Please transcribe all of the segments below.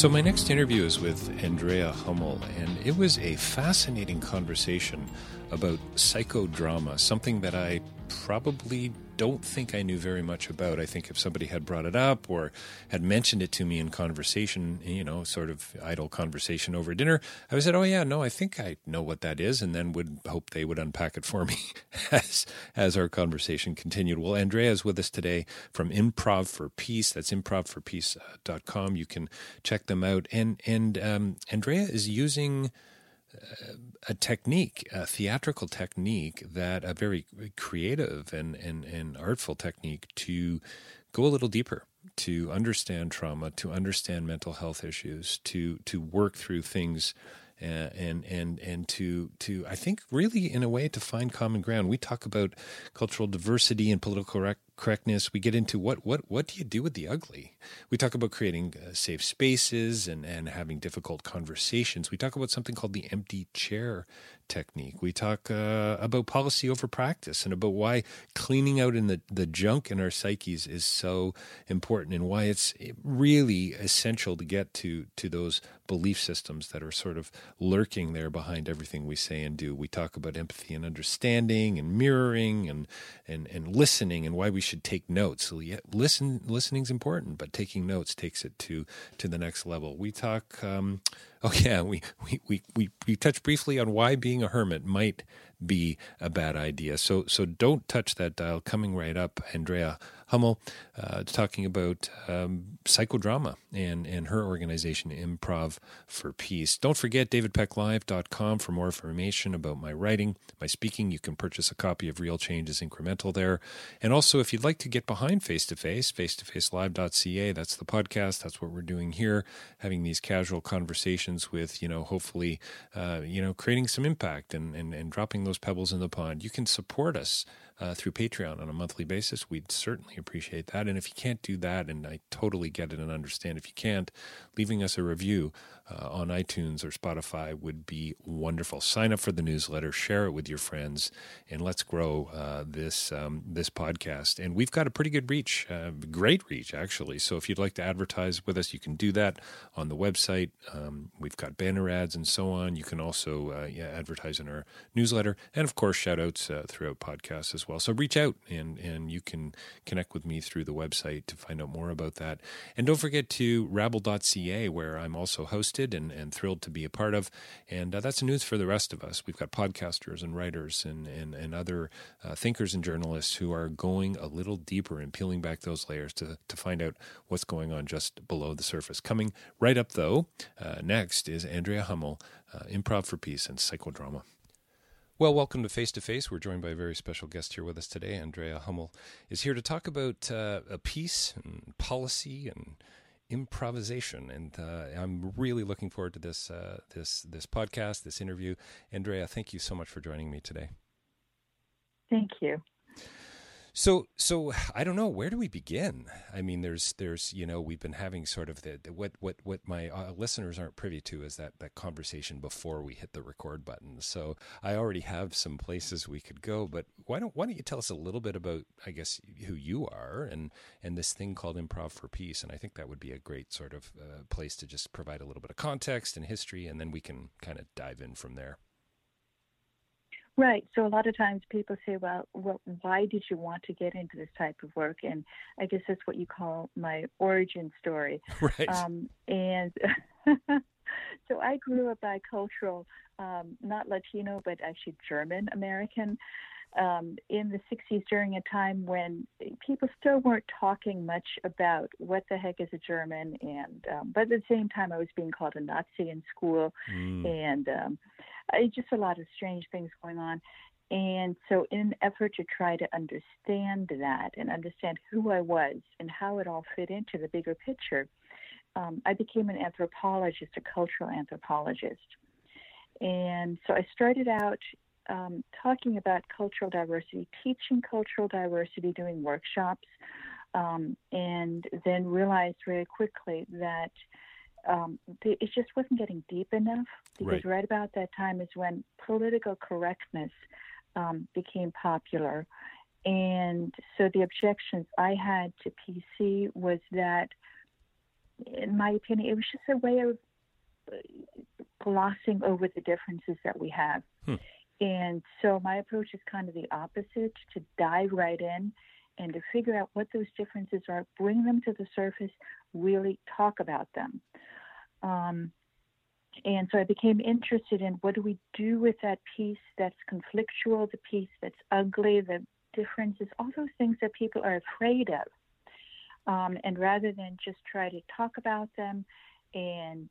So, my next interview is with Andrea Hummel, and it was a fascinating conversation about psychodrama, something that I probably don't think I knew very much about. I think if somebody had brought it up or had mentioned it to me in conversation, you know, sort of idle conversation over dinner, I would said, "Oh yeah, no, I think I know what that is," and then would hope they would unpack it for me as as our conversation continued. Well, Andrea is with us today from Improv for Peace. That's improvforpeace.com. You can check them out, and and um, Andrea is using a technique, a theatrical technique that a very creative and, and, and artful technique to go a little deeper, to understand trauma, to understand mental health issues, to to work through things uh, and and and to to I think really in a way to find common ground. We talk about cultural diversity and political correctness. We get into what what what do you do with the ugly? We talk about creating uh, safe spaces and and having difficult conversations. We talk about something called the empty chair technique. We talk uh, about policy over practice and about why cleaning out in the, the junk in our psyches is so important and why it's really essential to get to to those belief systems that are sort of lurking there behind everything we say and do. We talk about empathy and understanding and mirroring and and, and listening and why we should take notes. So yeah, listen important, but taking notes takes it to to the next level. We talk um, Oh yeah, we, we, we, we, we touched briefly on why being a hermit might be a bad idea. So so don't touch that dial. Coming right up, Andrea Hummel uh, talking about um, psychodrama and, and her organization, Improv for Peace. Don't forget davidpecklive.com for more information about my writing, my speaking. You can purchase a copy of Real Change is Incremental there. And also, if you'd like to get behind Face to Face, face-to-facelive.ca, that's the podcast. That's what we're doing here, having these casual conversations with, you know, hopefully, uh, you know, creating some impact and, and, and dropping those pebbles in the pond. You can support us uh, through Patreon on a monthly basis, we'd certainly appreciate that. And if you can't do that, and I totally get it and understand, if you can't, leaving us a review uh, on iTunes or Spotify would be wonderful. Sign up for the newsletter, share it with your friends, and let's grow uh, this um, this podcast. And we've got a pretty good reach, uh, great reach actually. So if you'd like to advertise with us, you can do that on the website. Um, we've got banner ads and so on. You can also uh, yeah, advertise in our newsletter, and of course, shout outs uh, throughout podcasts as well. So reach out and and you can connect with me through the website to find out more about that. And don't forget to rabble.ca where I'm also hosted and, and thrilled to be a part of. And uh, that's news for the rest of us. We've got podcasters and writers and, and, and other uh, thinkers and journalists who are going a little deeper and peeling back those layers to, to find out what's going on just below the surface. Coming right up, though, uh, next is Andrea Hummel, uh, Improv for Peace and Psychodrama. Well, welcome to Face to Face. We're joined by a very special guest here with us today. Andrea Hummel is here to talk about uh, a and policy and improvisation, and uh, I'm really looking forward to this uh, this this podcast, this interview. Andrea, thank you so much for joining me today. Thank you. So, so I don't know where do we begin. I mean, there's, there's, you know, we've been having sort of the, the what, what, what my uh, listeners aren't privy to is that that conversation before we hit the record button. So I already have some places we could go, but why don't why don't you tell us a little bit about, I guess, who you are and and this thing called Improv for Peace? And I think that would be a great sort of uh, place to just provide a little bit of context and history, and then we can kind of dive in from there. Right. So a lot of times people say, well, well, why did you want to get into this type of work? And I guess that's what you call my origin story. Right. Um, and so I grew up bicultural, um, not Latino, but actually German American. Um, in the 60s, during a time when people still weren't talking much about what the heck is a German, and um, but at the same time, I was being called a Nazi in school, mm. and um, just a lot of strange things going on. And so, in an effort to try to understand that and understand who I was and how it all fit into the bigger picture, um, I became an anthropologist, a cultural anthropologist. And so I started out um, talking about cultural diversity, teaching cultural diversity, doing workshops, um, and then realized very quickly that um, it just wasn't getting deep enough because right. right. about that time is when political correctness um, became popular. And so the objections I had to PC was that, in my opinion, it was just a way of uh, glossing over the differences that we have. Hmm. And so my approach is kind of the opposite to dive right in and to figure out what those differences are, bring them to the surface, really talk about them. Um, and so I became interested in what do we do with that piece that's conflictual, the piece that's ugly, the differences, all those things that people are afraid of. Um, and rather than just try to talk about them and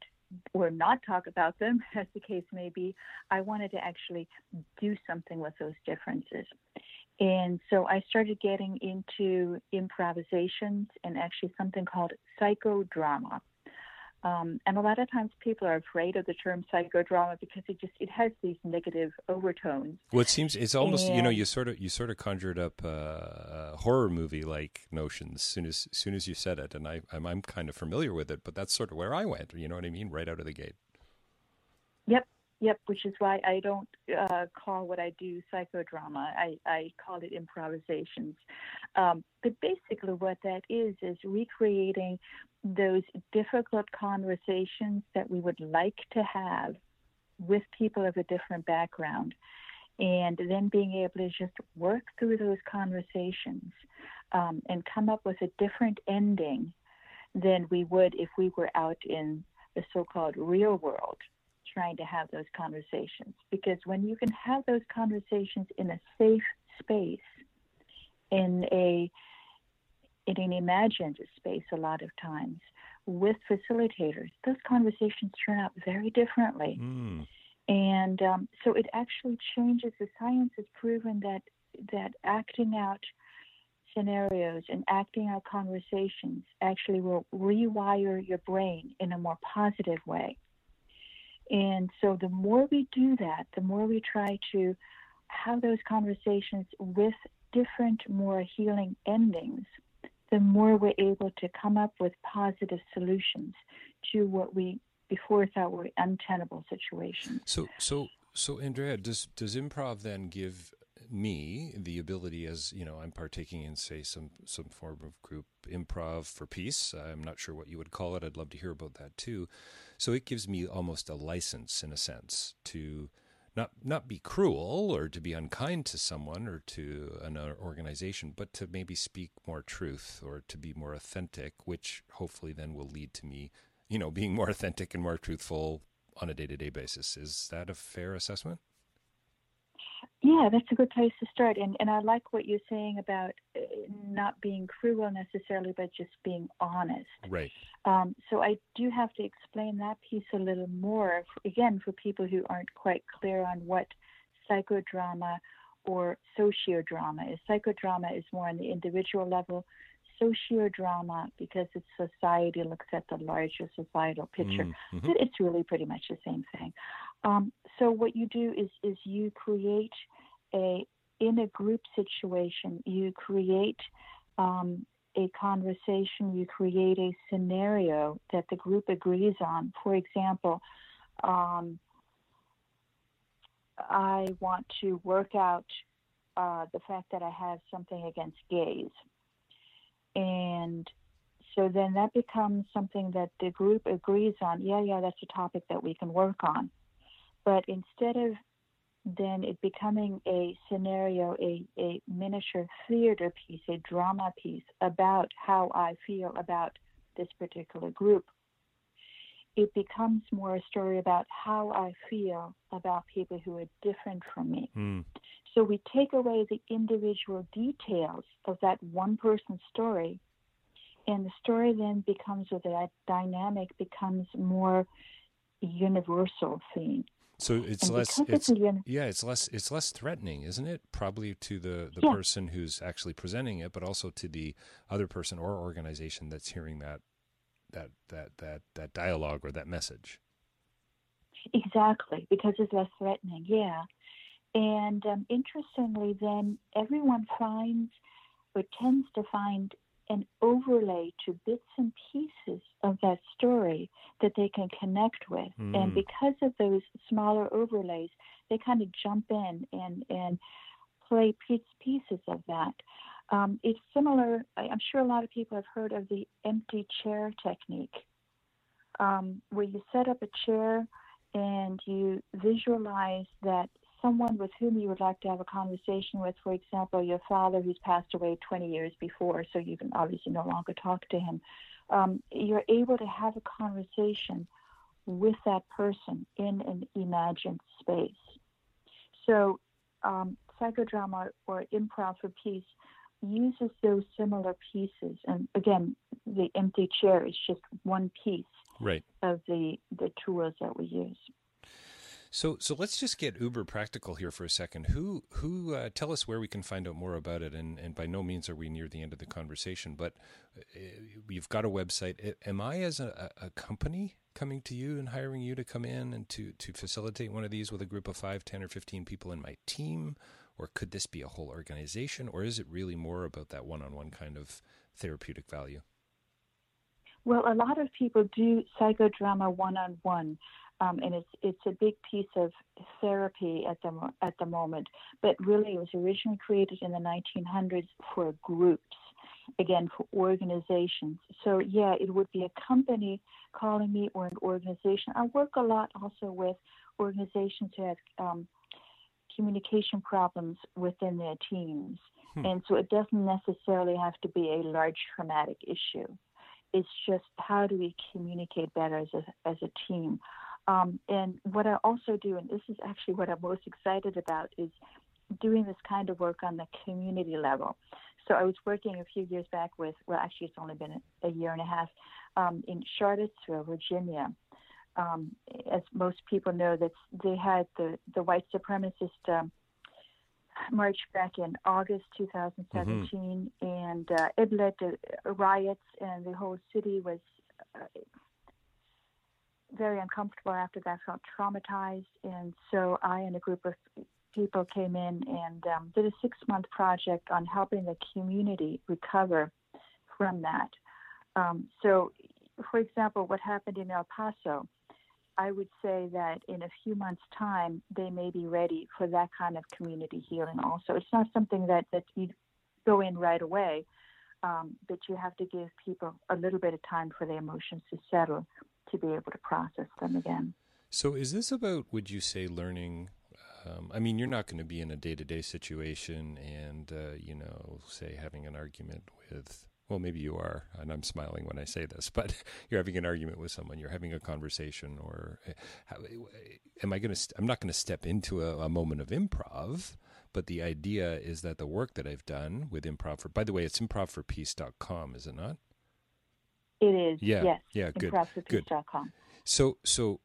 or not talk about them, as the case may be, I wanted to actually do something with those differences. And so I started getting into improvisations and actually something called psychodrama. Um, and a lot of times people are afraid of the term psychodrama because it just it has these negative overtones. Well, it seems it's almost and, you know you sort of you sort of conjured up uh, horror movie like notions as soon as, as soon as you said it, and I I'm, I'm kind of familiar with it, but that's sort of where I went. You know what I mean? Right out of the gate. Yep, Yep, which is why I don't uh, call what I do psychodrama. I, I call it improvisations. Um, but basically, what that is is recreating those difficult conversations that we would like to have with people of a different background, and then being able to just work through those conversations um, and come up with a different ending than we would if we were out in the so called real world trying to have those conversations. Because when you can have those conversations in a safe space in a in an imagined space a lot of times with facilitators those conversations turn out very differently. Mm. and um, so it actually changes the science has proven that that acting out scenarios and acting out conversations actually will rewire your brain in a more positive way and so the more we do that, the more we try to have those conversations with different, more healing endings, the more we're able to come up with positive solutions to what we before thought were untenable situations. So, so, so, Andrea, does does improv then give me the ability as you know i'm partaking in say some some form of group improv for peace? I'm not sure what you would call it. I'd love to hear about that too so it gives me almost a license in a sense to not not be cruel or to be unkind to someone or to an uh, organization but to maybe speak more truth or to be more authentic which hopefully then will lead to me you know being more authentic and more truthful on a day-to-day basis. Is that a fair assessment yeah, that's a good place to start. And and I like what you're saying about uh, not being cruel necessarily, but just being honest. Right. Um, so I do have to explain that piece a little more. Again, for people who aren't quite clear on what psychodrama or sociodrama is. Psychodrama is more on the individual level. sociodrama because it's society looks at the larger societal picture. Mm-hmm. But it's really pretty much the same thing. Um, so what you do is is you create a in a group situation, you create um, a conversation, you create a scenario that the group agrees on. For example, um, I want to work out uh, the fact that I have something against gays. And so then that becomes something that the group agrees on. Yeah, yeah, that's a topic that we can work on. But instead of then it becoming a scenario, a, a miniature theater piece, a drama piece about how I feel about this particular group, it becomes more a story about how I feel about people who are different from me. Mm. So we take away the individual details of that one person's story, and the story then becomes, or that dynamic becomes more universal theme. So it's And less. It's it's yeah. It's less. It's less threatening, isn't it? Probably to the the Yeah. person who's actually presenting it, but also to the other person or organization that's hearing that that that that that dialogue or that message. Exactly, because it's less threatening, yeah. And um, interestingly, then everyone finds or tends to find an overlay to bits and pieces of that story that they can connect with. Mm. And because of those smaller overlays, they kind of jump in and, and play piece, pieces of that. Um, it's similar, I'm sure a lot of people have heard of the empty chair technique, um, where you set up a chair and you visualize that someone with whom you would like to have a conversation with, for example, your father who's passed away 20 years before, so you can obviously no longer talk to him, um, you're able to have a conversation with that person in an imagined space. So, um, psychodrama or improv for peace uses those similar pieces. And again, the empty chair is just one piece Right. of the, the tools that we use. So so let's just get uber practical here for a second. Who who uh, tell us where we can find out more about it? And and by no means are we near the end of the conversation, but uh, you've got a website. Am I as a, a company coming to you and hiring you to come in and to to facilitate one of these with a group of five, ten, or fifteen people in my team? Or could this be a whole organization? Or is it really more about that one on one kind of therapeutic value? Well, a lot of people do psychodrama one on one, and it's it's a big piece of therapy at the at the moment. But really, it was originally created in the 1900s for groups, again for organizations. So yeah, it would be a company calling me or an organization. I work a lot also with organizations who have um, communication problems within their teams, Hmm. and so it doesn't necessarily have to be a large traumatic issue it's just how do we communicate better as a, as a team. Um, and what I also do, and this is actually what I'm most excited about, is doing this kind of work on the community level. So I was working a few years back with, well, actually it's only been a, year and a half, um, in Charlottesville, Virginia. Um, as most people know, that they had the, the white supremacist um, march back in August 2017, and uh, it led to riots, and the whole city was uh, very uncomfortable after that, felt traumatized. And so I and a group of people came in and um, did a six month project on helping the community recover from that. Um, so, for example, what happened in El Paso. I would say that in a few months' time, they may be ready for that kind of community healing. Also, it's not something that that you go in right away, um, but you have to give people a little bit of time for their emotions to settle to be able to process them again. So, is this about, would you say, learning? Um, I mean, you're not going to be in a day to day situation and, uh, you know, say having an argument with, well, maybe you are, and I'm smiling when I say this, but you're having an argument with someone, you're having a conversation, or uh, how, am I going to, st- I'm not going to step into a, a moment of improv. But the idea is that the work that I've done with improv for, by the way, it's improvforpeace.com, is it not? It is, Yeah, yes. yeah, good, good. So, so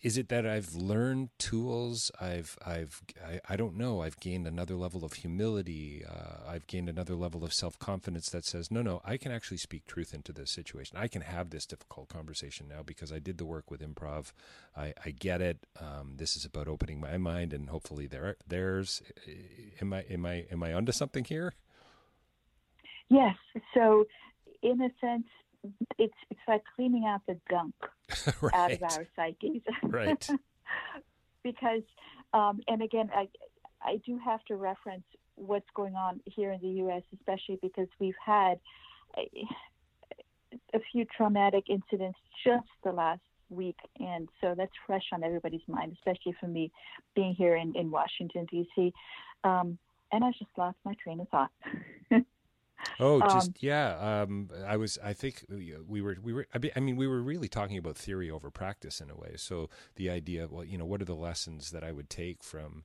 is it that I've learned tools? I've, I've, I, I don't know. I've gained another level of humility. Uh, I've gained another level of self confidence that says, no, no, I can actually speak truth into this situation. I can have this difficult conversation now because I did the work with improv. I, I get it. Um, this is about opening my mind and hopefully their, theirs. Am I, am I, am I onto something here? Yes. So, in a sense, it's it's like cleaning out the gunk right. out of our psyches. right. because, um, and again, I I do have to reference what's going on here in the U.S., especially because we've had a, a few traumatic incidents just the last week, and so that's fresh on everybody's mind, especially for me being here in in Washington D.C. Um, and I just lost my train of thought. Oh, just um, yeah. Um, I was. I think we were. We were. I mean, we were really talking about theory over practice in a way. So the idea, well, you know, what are the lessons that I would take from,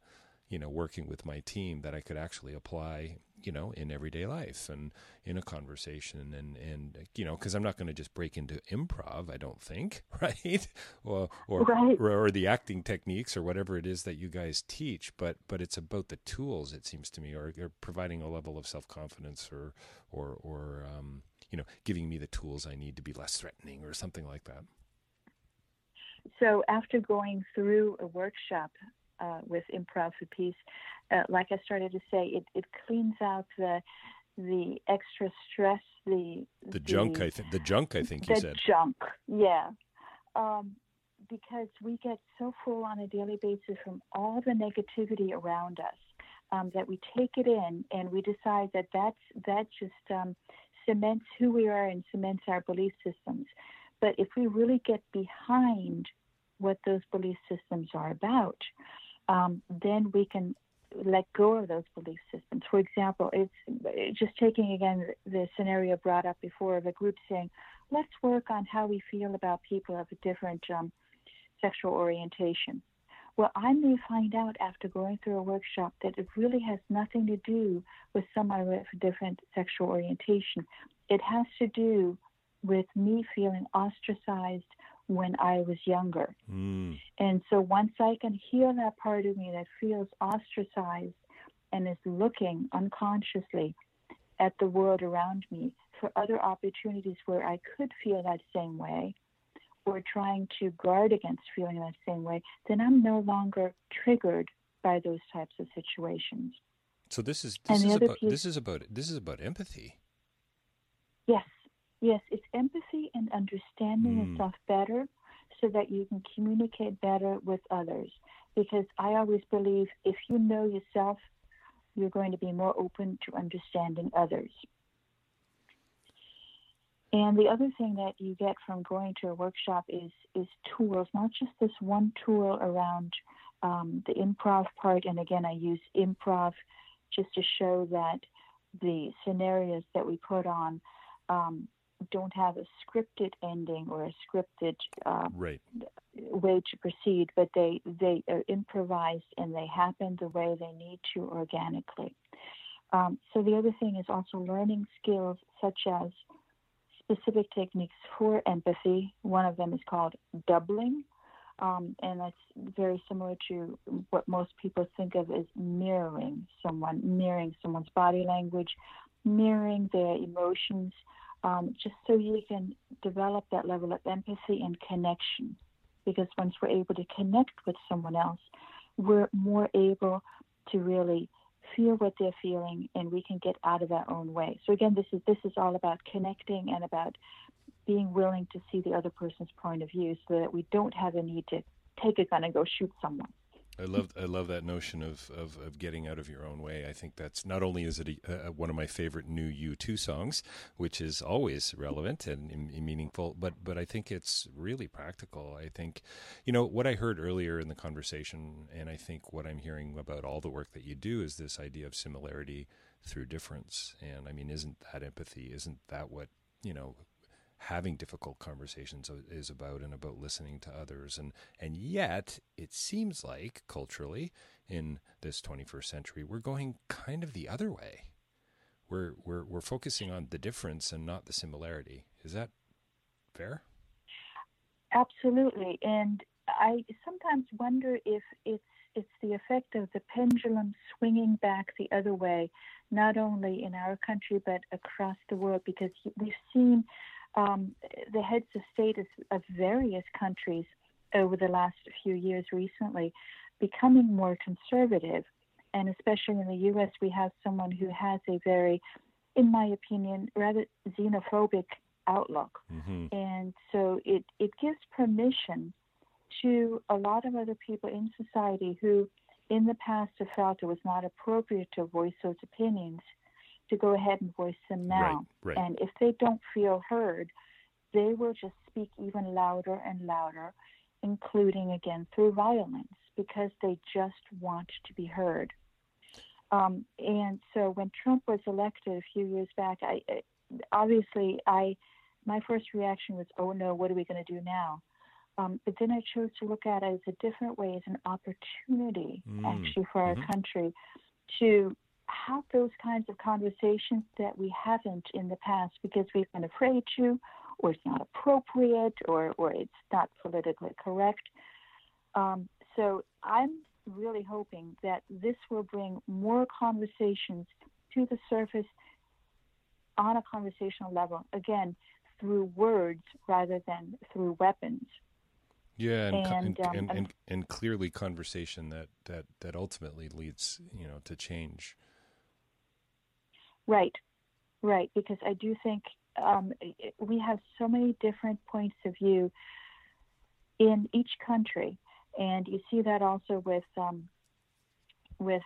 you know, working with my team that I could actually apply you know, in everyday life and in a conversation and, and you know, because I'm not going to just break into improv, I don't think, right? or, or, right. or, or the acting techniques or whatever it is that you guys teach, but, but it's about the tools, it seems to me, or, or providing a level of self confidence or, or, or, um, you know, giving me the tools I need to be less threatening or something like that. So after going through a workshop uh, with Improv for Peace, uh, like I started to say, it, it cleans out the the extra stress, the the, the junk. I think the junk. I think you said The junk. Yeah, um, because we get so full on a daily basis from all the negativity around us um, that we take it in and we decide that that's that just um, cements who we are and cements our belief systems. But if we really get behind what those belief systems are about, um, then we can let go of those belief systems. For example, it's just taking again the scenario brought up before of a group saying, let's work on how we feel about people of a different um, sexual orientation. Well, I may find out after going through a workshop that it really has nothing to do with someone with a different sexual orientation. It has to do with me feeling ostracized when I was younger. Mm. And so once I can heal that part of me that feels ostracized and is looking unconsciously at the world around me for other opportunities where I could feel that same way or trying to guard against feeling that same way, then I'm no longer triggered by those types of situations. So this is this is about peace, this is about this is about empathy. Yes, Yes, it's empathy and understanding mm. yourself better so that you can communicate better with others. Because I always believe if you know yourself, you're going to be more open to understanding others. And the other thing that you get from going to a workshop is is tools, not just this one tool around um, the improv part. And again, I use improv just to show that the scenarios that we put on um, don't have a scripted ending or a scripted uh, right. way to proceed, but they they are improvised and they happen the way they need to organically. Um, so the other thing is also learning skills such as specific techniques for empathy. One of them is called doubling. Um, and that's very similar to what most people think of as mirroring someone, mirroring someone's body language, mirroring their emotions, um, just so you can develop that level of empathy and connection. Because once we're able to connect with someone else, we're more able to really feel what they're feeling and we can get out of our own way. So again, this is this is all about connecting and about being willing to see the other person's point of view so that we don't have a need to take a gun and go shoot someone. I love I love that notion of, of, of, getting out of your own way. I think that's not only is it a, one of my favorite new U2 songs, which is always relevant and, and, meaningful, but but I think it's really practical. I think, you know, what I heard earlier in the conversation, and I think what I'm hearing about all the work that you do is this idea of similarity through difference. And I mean, isn't that empathy? Isn't that what you know having difficult conversations is about and about listening to others. And and yet it seems like culturally in this 21st century we're going kind of the other way. We're we're we're focusing on the difference and not the similarity. Is that fair? Absolutely. And I sometimes wonder if it's it's the effect of the pendulum swinging back the other way, not only in our country but across the world, because we've seen um, the heads of state of various countries over the last few years recently becoming more conservative. And especially in the U.S., we have someone who has a very, in my opinion, rather xenophobic outlook. Mm-hmm. And so it, it gives permission to a lot of other people in society who, in the past, have felt it was not appropriate to voice those opinions to go ahead and voice them now. Right, right. And if they don't feel heard, they will just speak even louder and louder, including again through violence, because they just want to be heard. Um, and so when Trump was elected a few years back, I obviously I my first reaction was, "Oh no, what are we going to do now?" Um, but then I chose to look at it as a different way, as an opportunity, mm. actually, for our mm-hmm. country to have those kinds of conversations that we haven't in the past because we've been afraid to, or it's not appropriate, or, or it's not politically correct. Um, so I'm really hoping that this will bring more conversations to the surface on a conversational level, again, through words rather than through weapons. Yeah, and and, um, and, and, and, clearly conversation that, that, that ultimately leads, you know, to change. Right, right. Because I do think um, we have so many different points of view in each country, and you see that also with um, with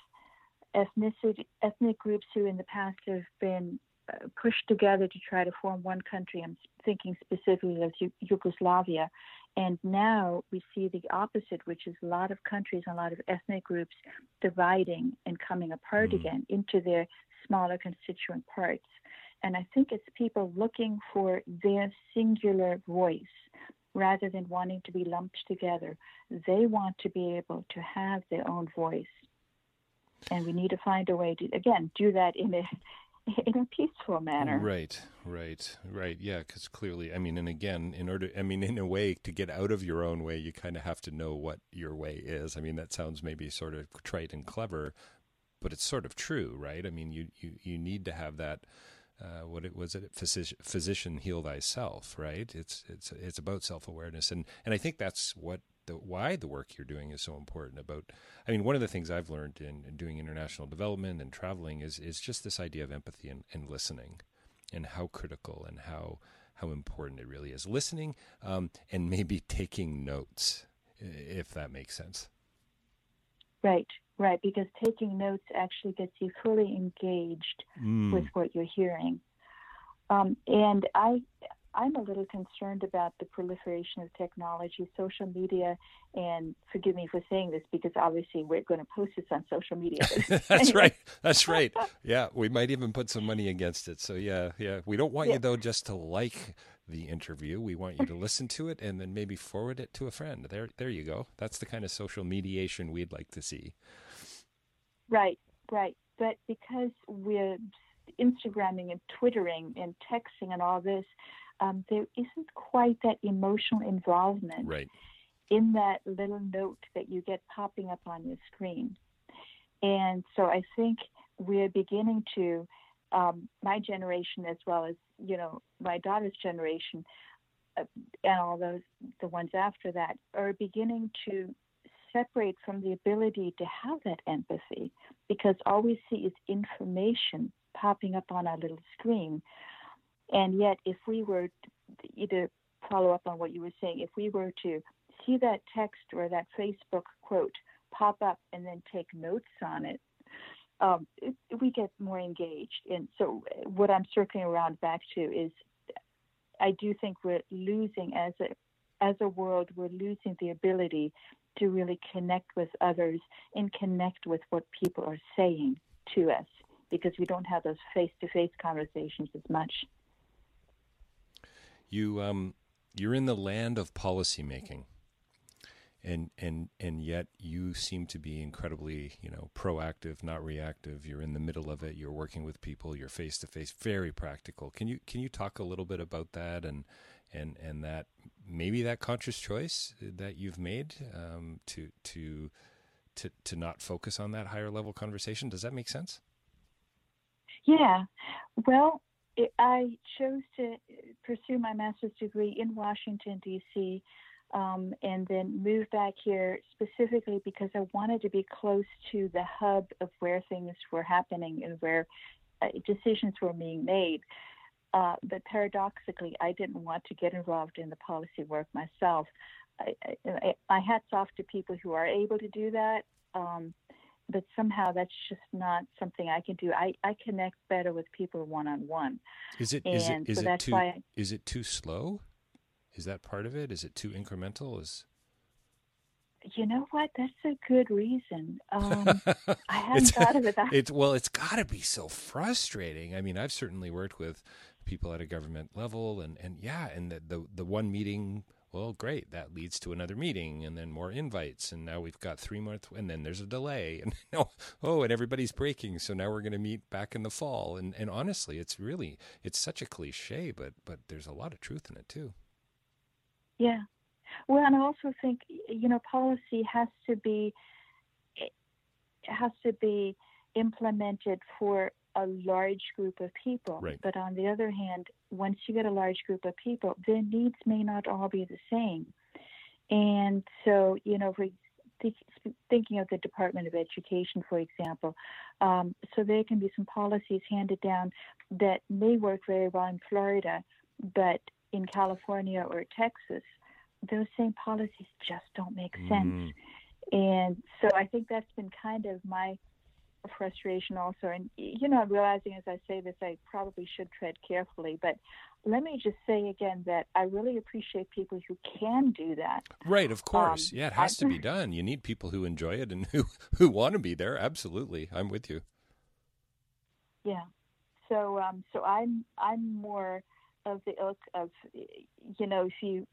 ethnicity ethnic groups who in the past have been uh, pushed together to try to form one country. I'm thinking specifically of Yugoslavia, and now we see the opposite, which is a lot of countries and a lot of ethnic groups dividing and coming apart mm. again into their smaller constituent parts. And I think it's people looking for their singular voice rather than wanting to be lumped together. They want to be able to have their own voice. And we need to find a way to, again, do that in a in a peaceful manner. Right, right, right. Yeah, because clearly, I mean, and again, in order, I mean, in a way, to get out of your own way, you kind of have to know what your way is. I mean, that sounds maybe sort of trite and clever, but it's sort of true, right? I mean, you you you need to have that. Uh, what it was it physician, physician heal thyself right it's it's it's about self-awareness and and i think that's what the why the work you're doing is so important about i mean one of the things i've learned in, in doing international development and traveling is is just this idea of empathy and, and listening and how critical and how how important it really is listening um, and maybe taking notes if that makes sense right Right, because taking notes actually gets you fully engaged mm. with what you're hearing. Um, and I, I'm a little concerned about the proliferation of technology, social media, and forgive me for saying this because obviously we're going to post this on social media. That's right. That's right. Yeah, we might even put some money against it. So yeah, yeah. We don't want yeah. you though just to like the interview. We want you to listen to it and then maybe forward it to a friend. There, there you go. That's the kind of social mediation we'd like to see. Right, right. But because we're Instagramming and Twittering and texting and all this, um, there isn't quite that emotional involvement right. in that little note that you get popping up on your screen. And so I think we're beginning to, um, my generation as well as you know my daughter's generation, uh, and all those the ones after that are beginning to separate from the ability to have that empathy because all we see is information popping up on our little screen. And yet, if we were to follow up on what you were saying, if we were to see that text or that Facebook quote pop up and then take notes on it, um, it, we get more engaged. And so, what I'm circling around back to is, I do think we're losing as a as a world, we're losing the ability to really connect with others and connect with what people are saying to us because we don't have those face to face conversations as much. You um, you're in the land of policymaking. And and and yet you seem to be incredibly you know proactive not reactive. You're in the middle of it. You're working with people. You're face to face very practical. Can you can you talk a little bit about that and and and that maybe that conscious choice that you've made um, to to to to not focus on that higher level conversation. Does that make sense? Yeah. Well, it, I chose to pursue my master's degree in Washington D.C. Um, and then move back here specifically because I wanted to be close to the hub of where things were happening and where uh, decisions were being made. Uh, but paradoxically, I didn't want to get involved in the policy work myself. I, I, I hats off to people who are able to do that, um, but somehow that's just not something I can do. I, I connect better with people one on one. Is it is it is so it too I, is it too slow? Is that part of it? Is it too incremental? Is you know what? That's a good reason. Um, I hadn't thought of it. That. It's well, it's got to be so frustrating. I mean, I've certainly worked with people at a government level, and and yeah, and the the, the one meeting. Well, great. That leads to another meeting, and then more invites, and now we've got three more, th- and then there's a delay, and oh, oh, and everybody's breaking. So now we're going to meet back in the fall, and and honestly, it's really it's such a cliche, but but there's a lot of truth in it too. Yeah, well, and I also think you know policy has to be has to be implemented for a large group of people. Right. But on the other hand, once you get a large group of people, their needs may not all be the same. And so, you know, for thinking of the Department of Education, for example, um, so there can be some policies handed down that may work very well in Florida, but in California or Texas, those same policies just don't make sense. Mm. And so I think that's been kind of my frustration also. And, you know, I'm realizing as I say this, I probably should tread carefully. But let me just say again that I really appreciate people who can do that. Right, of course. Um, yeah, it has I, to be done. You need people who enjoy it and who, who want to be there. Absolutely. I'm with you. Yeah. So, um, so I'm, I'm more of the ilk of, you know, if you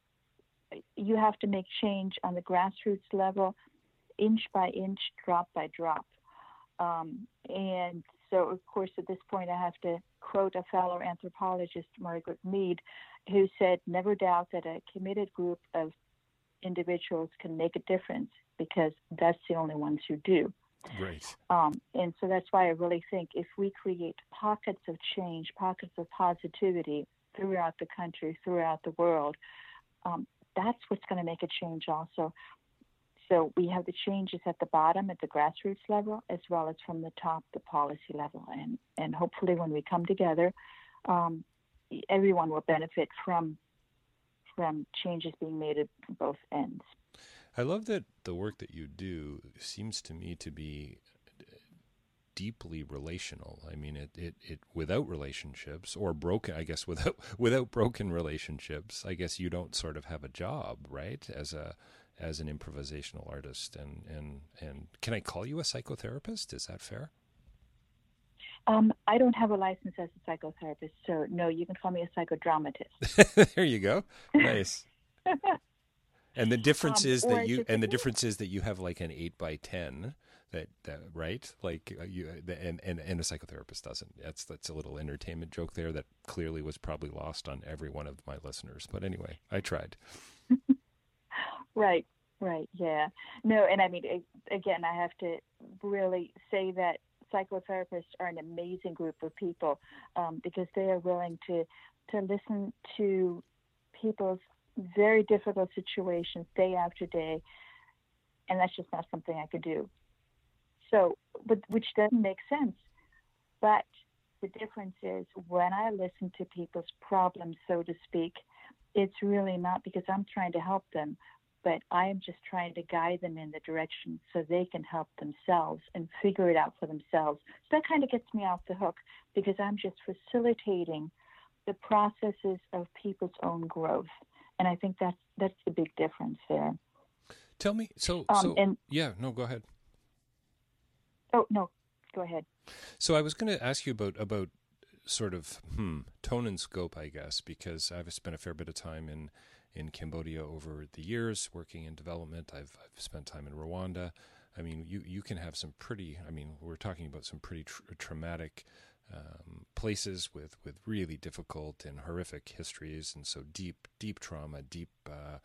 you have to make change on the grassroots level, inch by inch, drop by drop. Um, and so, of course, at this point, I have to quote a fellow anthropologist, Margaret Mead, who said, Never doubt that a committed group of individuals can make a difference because that's the only ones who do. Right. Um, and so that's why I really think if we create pockets of change, pockets of positivity throughout the country, throughout the world, um, that's what's going to make a change also. So we have the changes at the bottom, at the grassroots level, as well as from the top, the policy level. And, and hopefully, when we come together, um, everyone will benefit from from changes being made at both ends. I love that the work that you do seems to me to be deeply relational. I mean, it, it, it without relationships or broken, I guess without without broken relationships, I guess you don't sort of have a job, right? As a as an improvisational artist, and and and can I call you a psychotherapist? Is that fair? Um, I don't have a license as a psychotherapist, so no, you can call me a psychodramatist. there you go. Nice. and the difference um, is that you and the difference is that you have like an eight by ten that, that right like uh, you uh, and, and and a psychotherapist doesn't that's that's a little entertainment joke there that clearly was probably lost on every one of my listeners but anyway i tried right right yeah no and i mean again i have to really say that psychotherapists are an amazing group of people um, because they are willing to to listen to people's very difficult situations day after day and that's just not something i could do so, but, which doesn't make sense. But the difference is when I listen to people's problems, so to speak, it's really not because I'm trying to help them, but I am just trying to guide them in the direction so they can help themselves and figure it out for themselves. So that kind of gets me off the hook because I'm just facilitating the processes of people's own growth. And I think that's that's the big difference there. Tell me, so, um, so and, yeah, no, go ahead. Oh no, go ahead. So I was going to ask you about about sort of hmm, tone and scope, I guess, because I've spent a fair bit of time in in Cambodia over the years working in development. I've I've spent time in Rwanda. I mean, you you can have some pretty. I mean, we're talking about some pretty tr- traumatic um, places with, with really difficult and horrific histories, and so deep deep trauma, deep uh,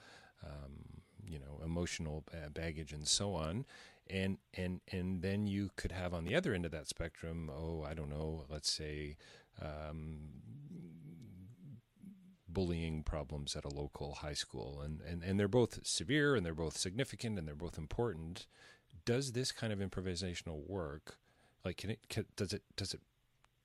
um, you know emotional baggage, and so on. And and and then you could have on the other end of that spectrum, oh, I don't know, let's say. Um, bullying problems at a local high school and, and, and they're both severe and they're both significant and they're both important does this kind of improvisational work like can it can, does it does it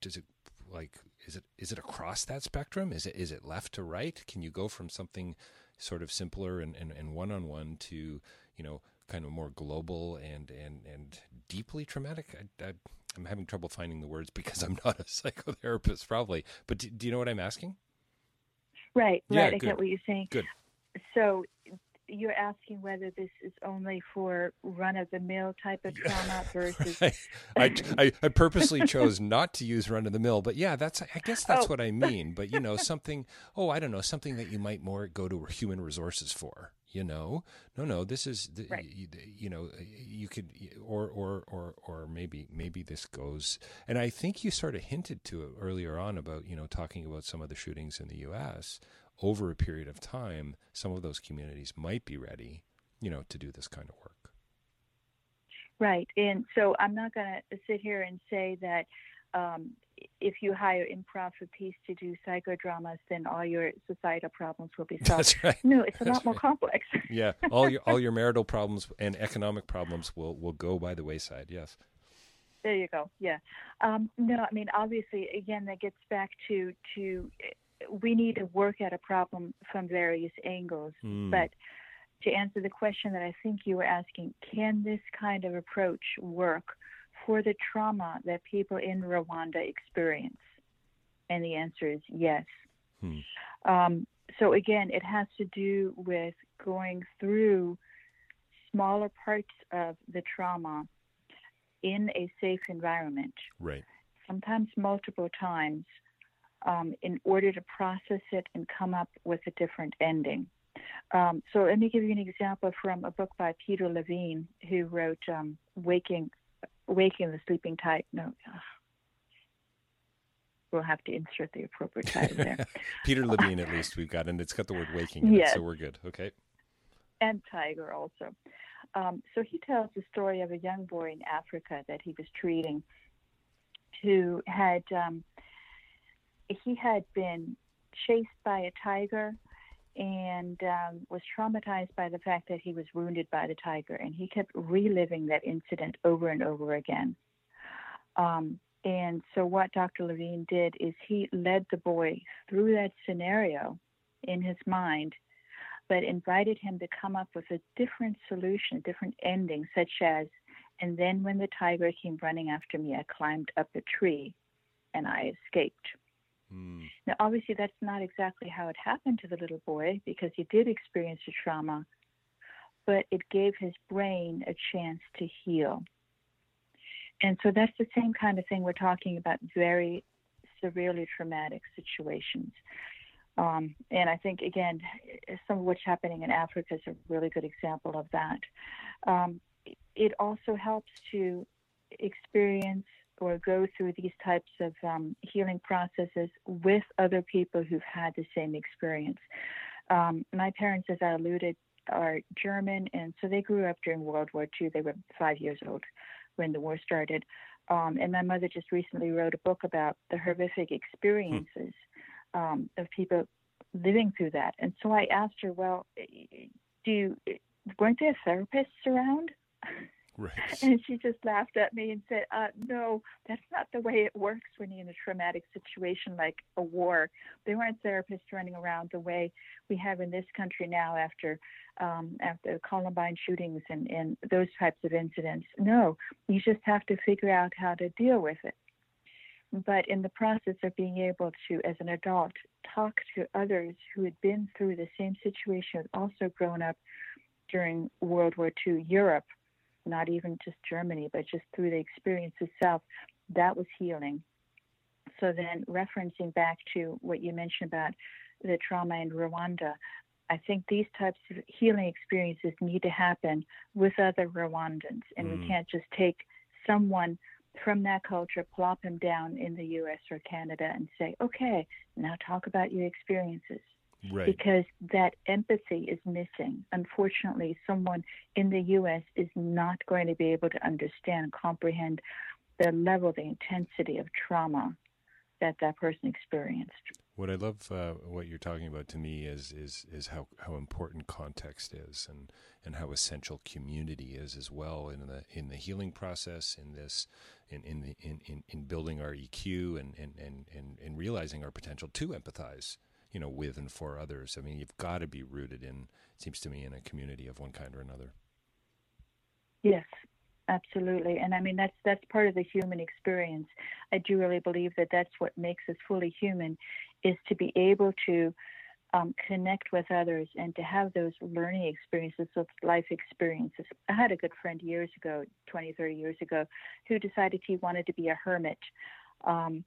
does it like is it is it across that spectrum? Is it is it left to right? Can you go from something sort of simpler and, and, and one-on-one to you know kind of more global and and and deeply traumatic? I, I, am having trouble finding the words because I'm not a psychotherapist, probably. But do, do you know what I'm asking? Right, yeah, right. I good. get what you're saying. Good. So you're asking whether this is only for run of the mill type of trauma versus. I, I, I, purposely chose not to use run of the mill, but yeah, that's I guess oh. that's oh. what I mean. But you know, something. Oh, I don't know, something that you might more go to human resources for. You know, no, no. This is, the, right. you, you know, you could, or, or, or maybe, maybe this goes. And I think you sort of hinted to it earlier on about, you know, talking about some of the shootings in the U.S over a period of time, some of those communities might be ready, you know, to do this kind of work. Right. And so I'm not going to sit here and say that um, if you hire Improv for Peace to do psychodramas, then all your societal problems will be solved. That's right. No, it's a That's lot more complex. yeah, all your all your marital problems and economic problems will will go by the wayside. Yes. There you go. Yeah. Um, no, I mean obviously, again, that gets back to to we need to work at a problem from various angles. Mm. But to answer the question that I think you were asking, can this kind of approach work for the trauma that people in Rwanda experience? And the answer is yes. Hmm. Um, so again, it has to do with going through smaller parts of the trauma in a safe environment. Right. Sometimes multiple times um, in order to process it and come up with a different ending. Um, so let me give you an example from a book by Peter Levine, who wrote um, "Waking, Waking the Sleeping Tiger." No, we'll have to insert the appropriate title there. Peter Levine, at least we've got, and it's got the word "waking" in Yes. it, so we're good. Okay. And tiger also. Um, so he tells the story of a young boy in Africa that he was treating, who had um, he had been chased by a tiger and um, was traumatized by the fact that he was wounded by the tiger, and he kept reliving that incident over and over again. Um, and so, what Dr. Levine did is he led the boy through that scenario in his mind, but invited him to come up with a different solution, a different ending, such as, and then when the tiger came running after me, I climbed up a tree and I escaped. Hmm. Now, obviously, that's not exactly how it happened to the little boy because he did experience a trauma, but it gave his brain a chance to heal. And so that's the same kind of thing we're talking about very severely traumatic situations. Um, and I think, again, some of what's happening in Africa is a really good example of that. Um, it also helps to experience or go through these types of um, healing processes with other people who've had the same experience. Um, my parents, as I alluded, are German, and so they grew up during World War II. They were five years old when the war started. Um, and my mother just recently wrote a book about the horrific experiences um, of people living through that. And so I asked her, well, do you, weren't there therapists around? Right. And she just laughed at me and said, uh, No, that's not the way it works when you're in a traumatic situation like a war. There weren't therapists running around the way we have in this country now after um, after Columbine shootings and, and those types of incidents. No, you just have to figure out how to deal with it. But in the process of being able to, as an adult, talk to others who had been through the same situation, also grown up during World War II Europe, not even just Germany, but just through the experience itself, that was healing. So then, referencing back to what you mentioned about the trauma in Rwanda, I think these types of healing experiences need to happen with other Rwandans, and Mm. we can't just take someone from that culture, plop him down in the US or Canada and say, okay, now talk about your experiences. Right. Because that empathy is missing. Unfortunately, someone in the US is not going to be able to understand, comprehend the level, the intensity of trauma that that person experienced. What I love, uh, what you're talking about to me is is is how, how important context is, and, and how essential community is as well in the in the healing process, in this, in in the, in, in, in building our EQ and and, and, and and realizing our potential to empathize, you know, with and for others. I mean, you've got to be rooted in, it seems to me, in a community of one kind or another. Yes, absolutely and i mean that's that's part of the human experience i do really believe that that's what makes us fully human is to be able to um, connect with others and to have those learning experiences, those life experiences. I had a good friend years ago, 20, 30 years ago, who decided he wanted to be a hermit. Um,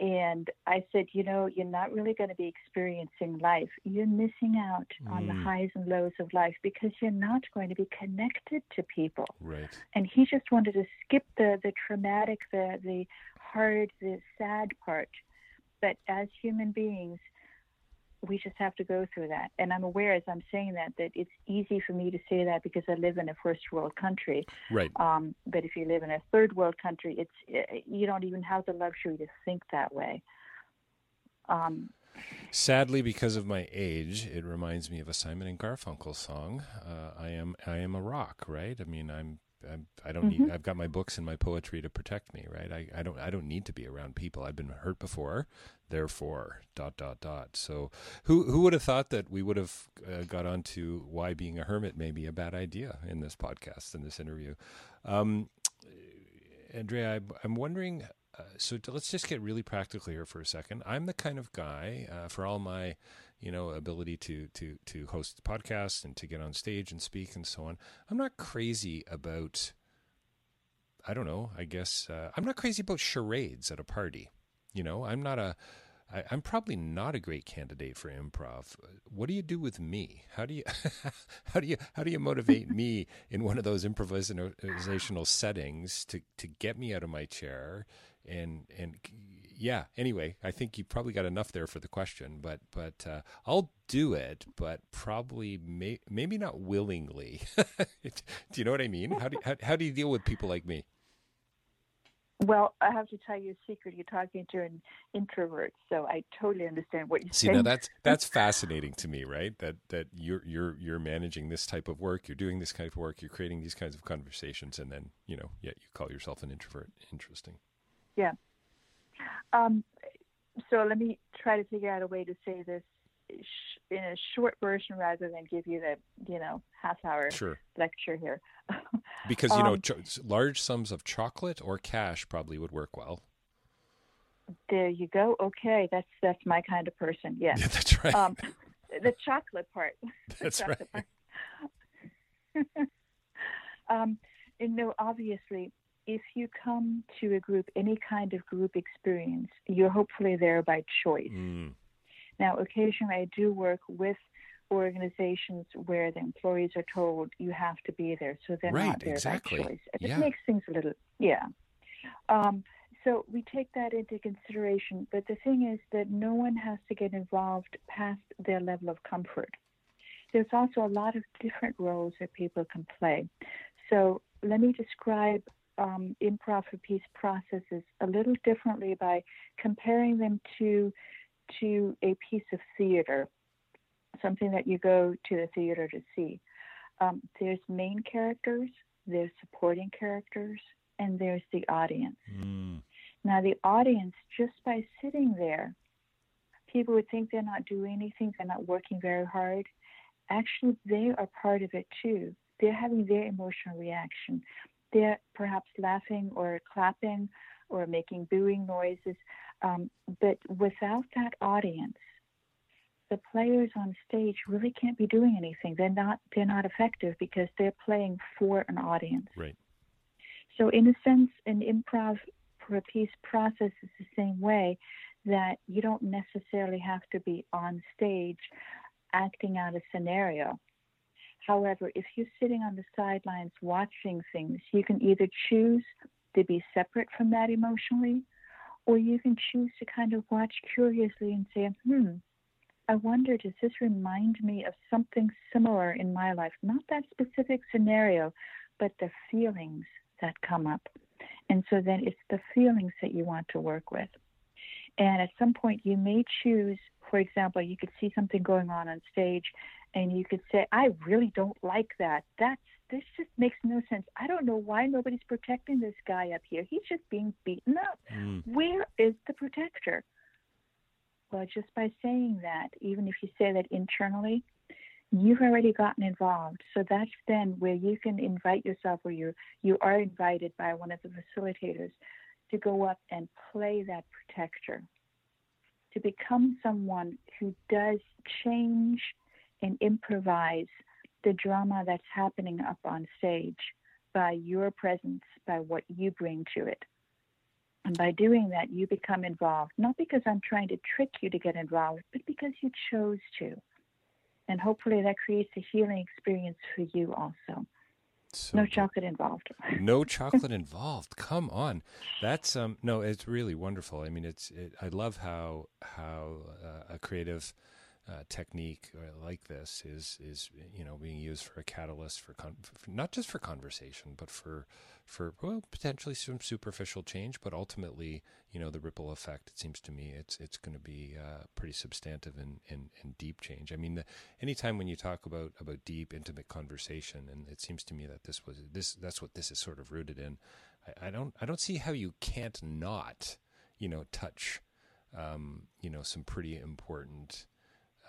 and I said, you know, you're not really going to be experiencing life. You're missing out mm. on the mm. highs and lows of life because you're not going to be connected to people. Right. And he just wanted to skip the the traumatic, the the hard, the sad part but as human beings, we just have to go through that. And I'm aware as I'm saying that that it's easy for me to say that because I live in a first world country. Right. Um, but if you live in a third world country, it's eh, you don't even have the luxury to think that way. Um, Sadly, because of my age, it reminds me of a Simon and Garfunkel song. Uh, I am I am a rock, right? I mean, I'm I'm, I do not mm-hmm. need. I've got my books and my poetry to protect me, right? I, I don't. I don't need to be around people. I've been hurt before, therefore. Dot dot dot. So, who who would have thought that we would have uh, got onto why being a hermit may be a bad idea in this podcast in this interview? Um, Andrea, I, I'm wondering. Uh, so to, let's just get really practical here for a second. I'm the kind of guy, uh, for all my you know, ability to to to host podcasts and to get on stage and speak and so on. I'm not crazy about. I don't know. I guess uh, I'm not crazy about charades at a party. You know, I'm not a. I, I'm probably not a great candidate for improv. What do you do with me? How do you, how do you, how do you motivate me in one of those improvisational settings to to get me out of my chair and and yeah. Anyway, I think you probably got enough there for the question, but but uh, I'll do it, but probably may, maybe not willingly. do you know what I mean? How do how, how do you deal with people like me? Well, I have to tell you a secret. You're talking to an introvert, so I totally understand what you're See, saying. now that's that's fascinating to me, right? That that you're you're you're managing this type of work, you're doing this kind of work, you're creating these kinds of conversations, and then you know, yet you call yourself an introvert. Interesting. Yeah, um, so let me try to figure out a way to say this in a short version rather than give you the you know half hour sure. lecture here. because you um, know ch- large sums of chocolate or cash probably would work well. There you go. Okay, that's that's my kind of person. Yes, yeah, that's right. Um, the chocolate part. That's chocolate right. Part. um, and no, obviously, if you come to a group, any kind of group experience, you're hopefully there by choice. Mm. Now, occasionally I do work with organizations where the employees are told you have to be there, so they're right, not there exactly. by choice. It yeah. makes things a little, yeah. Um, so we take that into consideration, but the thing is that no one has to get involved past their level of comfort. There's also a lot of different roles that people can play. So let me describe um, improv for peace processes a little differently by comparing them to to a piece of theater, something that you go to the theater to see. Um, there's main characters, there's supporting characters, and there's the audience. Mm. Now, the audience, just by sitting there, people would think they're not doing anything, they're not working very hard. Actually, they are part of it too. They're having their emotional reaction they're perhaps laughing or clapping or making booing noises. Um, but without that audience, the players on stage really can't be doing anything. They're not they're not effective because they're playing for an audience. Right. So in a sense, an improv for a peace process is the same way that you don't necessarily have to be on stage acting out a scenario. However, if you're sitting on the sidelines watching things, you can either choose to be separate from that emotionally, or you can choose to kind of watch curiously and say, hmm, I wonder, does this remind me of something similar in my life? Not that specific scenario, but the feelings that come up. And so then it's the feelings that you want to work with. And at some point, you may choose, for example, you could see something going on on stage and you could say, I really don't like that. That's this just makes no sense. I don't know why nobody's protecting this guy up here. He's just being beaten up. Mm. Where is the protector? Well, just by saying that, even if you say that internally, you've already gotten involved. So that's then where you can invite yourself, or you you are invited by one of the facilitators to go up and play that protector, to become someone who does change and improvise the drama that's happening up on stage by your presence, by what you bring to it. And by doing that, you become involved, not because I'm trying to trick you to get involved, but because you chose to. And hopefully that creates a healing experience for you also. So no chocolate involved. no chocolate involved. Come on, that's um no, it's really wonderful. I mean, it's it, I love how how uh, a creative uh, technique uh, like this is is you know being used for a catalyst for, con- for, not just for conversation but for for well potentially some superficial change but ultimately you know the ripple effect it seems to me it's it's going to be uh, pretty substantive and, and, and deep change. I mean the, anytime when you talk about about deep intimate conversation and it seems to me that this was this that's what this is sort of rooted in I, I don't I don't see how you can't not you know touch um, you know some pretty important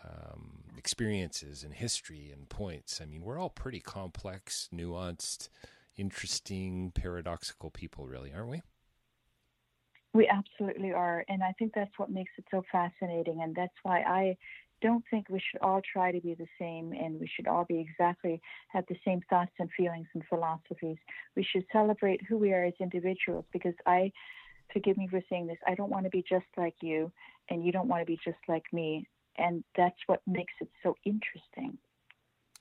um, experiences and history and points. I mean, we're all pretty complex, nuanced, interesting, paradoxical people, really, aren't we? We absolutely are. And I think that's what makes it so fascinating. And that's why I don't think we should all try to be the same and we should all be exactly have the same thoughts and feelings and philosophies. We should celebrate who we are as individuals because I, forgive me for saying this, I don't want to be just like you and you don't want to be just like me and that's what makes it so interesting.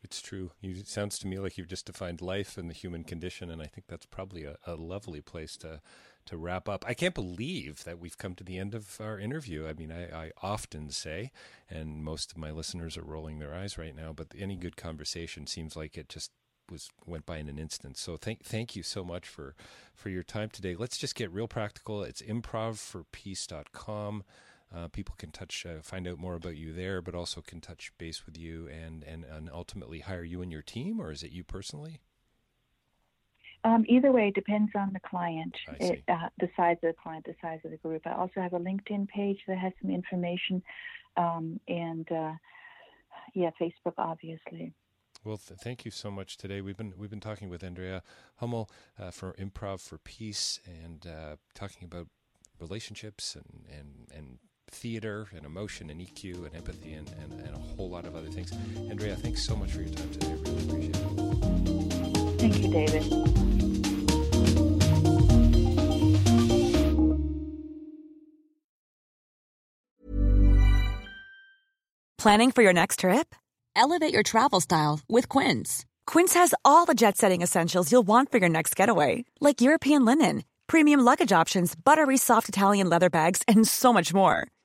It's true. It sounds to me like you've just defined life and the human condition, and I think that's probably a, a, lovely place to to wrap up. I can't believe that we've come to the end of our interview. I mean, I, I often say, and most of my listeners are rolling their eyes right now, but any good conversation seems like it just was went by in an instant. So thank thank you so much for for your time today. Let's just get real practical. It's improvforpeace.com. Uh, people can touch, uh, find out more about you there, but also can touch base with you and, and, and ultimately hire you and your team, or is it you personally? Um, either way, it depends on the client, it, uh, the size of the client, the size of the group. I also have a LinkedIn page that has some information, um, and uh, yeah, Facebook, obviously. Well, th- thank you so much today. We've been we've been talking with Andrea Hummel uh, for Improv for Peace and uh, talking about relationships and and and theater and emotion and EQ and empathy and, and, and, a whole lot of other things. Andrea, thanks so much for your time today. I really appreciate it. Thank you, David. Planning for your next trip? Elevate your travel style with Quince. Quince has all the jet setting essentials you'll want for your next getaway, like European linen, premium luggage options, buttery soft Italian leather bags, and so much more